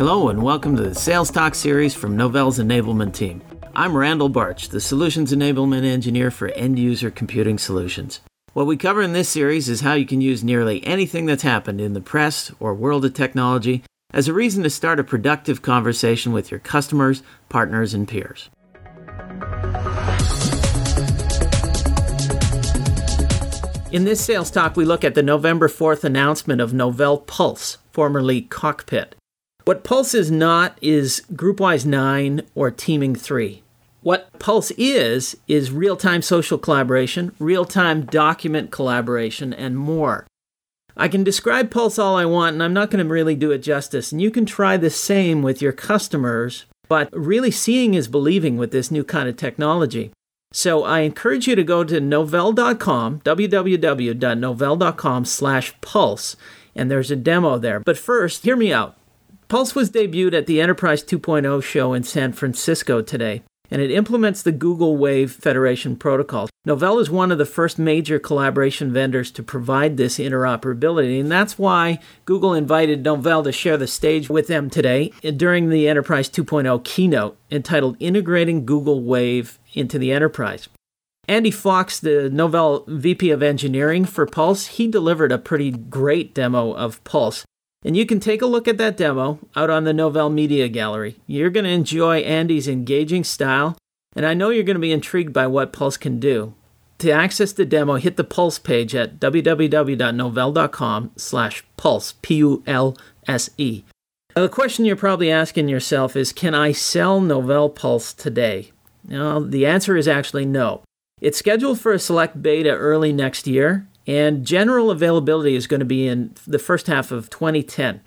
Hello, and welcome to the Sales Talk series from Novell's enablement team. I'm Randal Bartsch, the Solutions Enablement Engineer for End User Computing Solutions. What we cover in this series is how you can use nearly anything that's happened in the press or world of technology as a reason to start a productive conversation with your customers, partners, and peers. In this sales talk, we look at the November 4th announcement of Novell Pulse, formerly Cockpit. What Pulse is not is GroupWise 9 or Teaming 3. What Pulse is, is real time social collaboration, real time document collaboration, and more. I can describe Pulse all I want, and I'm not going to really do it justice. And you can try the same with your customers, but really seeing is believing with this new kind of technology. So I encourage you to go to novell.com, www.novell.com slash pulse, and there's a demo there. But first, hear me out. Pulse was debuted at the Enterprise 2.0 show in San Francisco today, and it implements the Google Wave Federation protocol. Novell is one of the first major collaboration vendors to provide this interoperability, and that's why Google invited Novell to share the stage with them today during the Enterprise 2.0 keynote entitled Integrating Google Wave into the Enterprise. Andy Fox, the Novell VP of Engineering for Pulse, he delivered a pretty great demo of Pulse. And you can take a look at that demo out on the Novell Media Gallery. You're going to enjoy Andy's engaging style, and I know you're going to be intrigued by what Pulse can do. To access the demo, hit the Pulse page at www.novell.com slash pulse, P-U-L-S-E. Now, the question you're probably asking yourself is, can I sell Novell Pulse today? Well, the answer is actually no. It's scheduled for a select beta early next year, and general availability is going to be in the first half of 2010.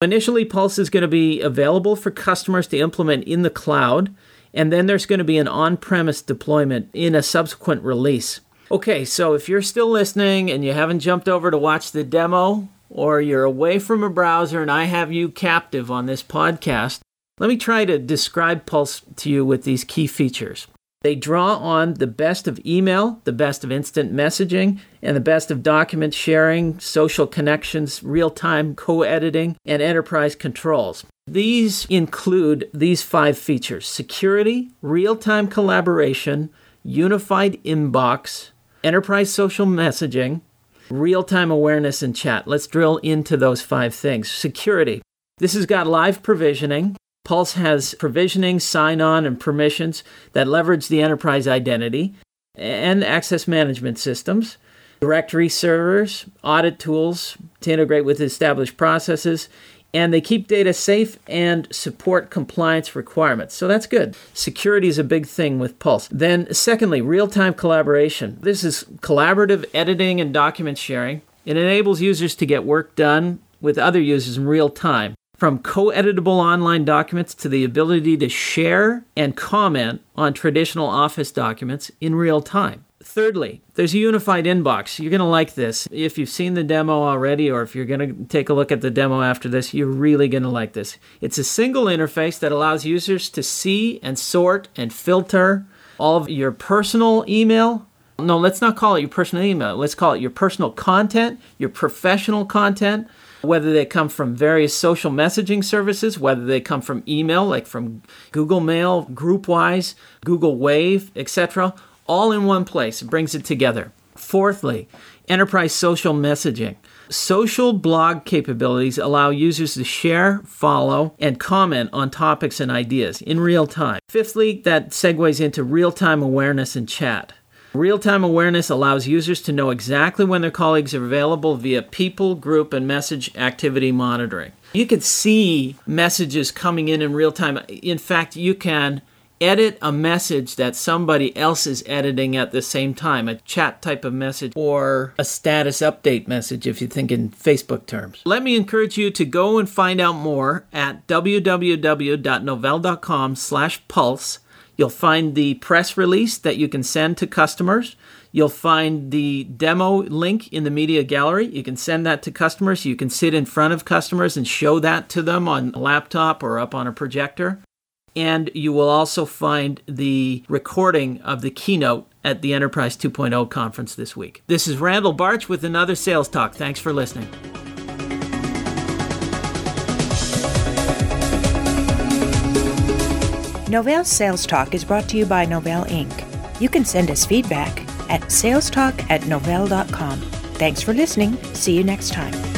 Initially, Pulse is going to be available for customers to implement in the cloud, and then there's going to be an on premise deployment in a subsequent release. Okay, so if you're still listening and you haven't jumped over to watch the demo, or you're away from a browser and I have you captive on this podcast, let me try to describe Pulse to you with these key features. They draw on the best of email, the best of instant messaging, and the best of document sharing, social connections, real time co editing, and enterprise controls. These include these five features security, real time collaboration, unified inbox, enterprise social messaging, real time awareness and chat. Let's drill into those five things. Security. This has got live provisioning, Pulse has provisioning, sign on, and permissions that leverage the enterprise identity and access management systems, directory servers, audit tools to integrate with established processes, and they keep data safe and support compliance requirements. So that's good. Security is a big thing with Pulse. Then, secondly, real time collaboration. This is collaborative editing and document sharing. It enables users to get work done with other users in real time from co editable online documents to the ability to share and comment on traditional Office documents in real time. Thirdly, there's a unified inbox. You're going to like this. If you've seen the demo already, or if you're going to take a look at the demo after this, you're really going to like this. It's a single interface that allows users to see and sort and filter all of your personal email. No, let's not call it your personal email. Let's call it your personal content, your professional content, whether they come from various social messaging services, whether they come from email, like from Google Mail, GroupWise, Google Wave, etc., all in one place. It brings it together. Fourthly, enterprise social messaging. Social blog capabilities allow users to share, follow, and comment on topics and ideas in real time. Fifthly, that segues into real time awareness and chat. Real time awareness allows users to know exactly when their colleagues are available via people, group, and message activity monitoring. You can see messages coming in in real time. In fact, you can edit a message that somebody else is editing at the same time, a chat type of message or a status update message if you think in Facebook terms. Let me encourage you to go and find out more at www.novell.com/pulse You'll find the press release that you can send to customers. You'll find the demo link in the media gallery. You can send that to customers. You can sit in front of customers and show that to them on a laptop or up on a projector. And you will also find the recording of the keynote at the Enterprise 2.0 conference this week. This is Randal Bartsch with another Sales Talk. Thanks for listening. Novell Sales Talk is brought to you by Novell Inc. You can send us feedback at salestalk at novell.com. Thanks for listening. See you next time.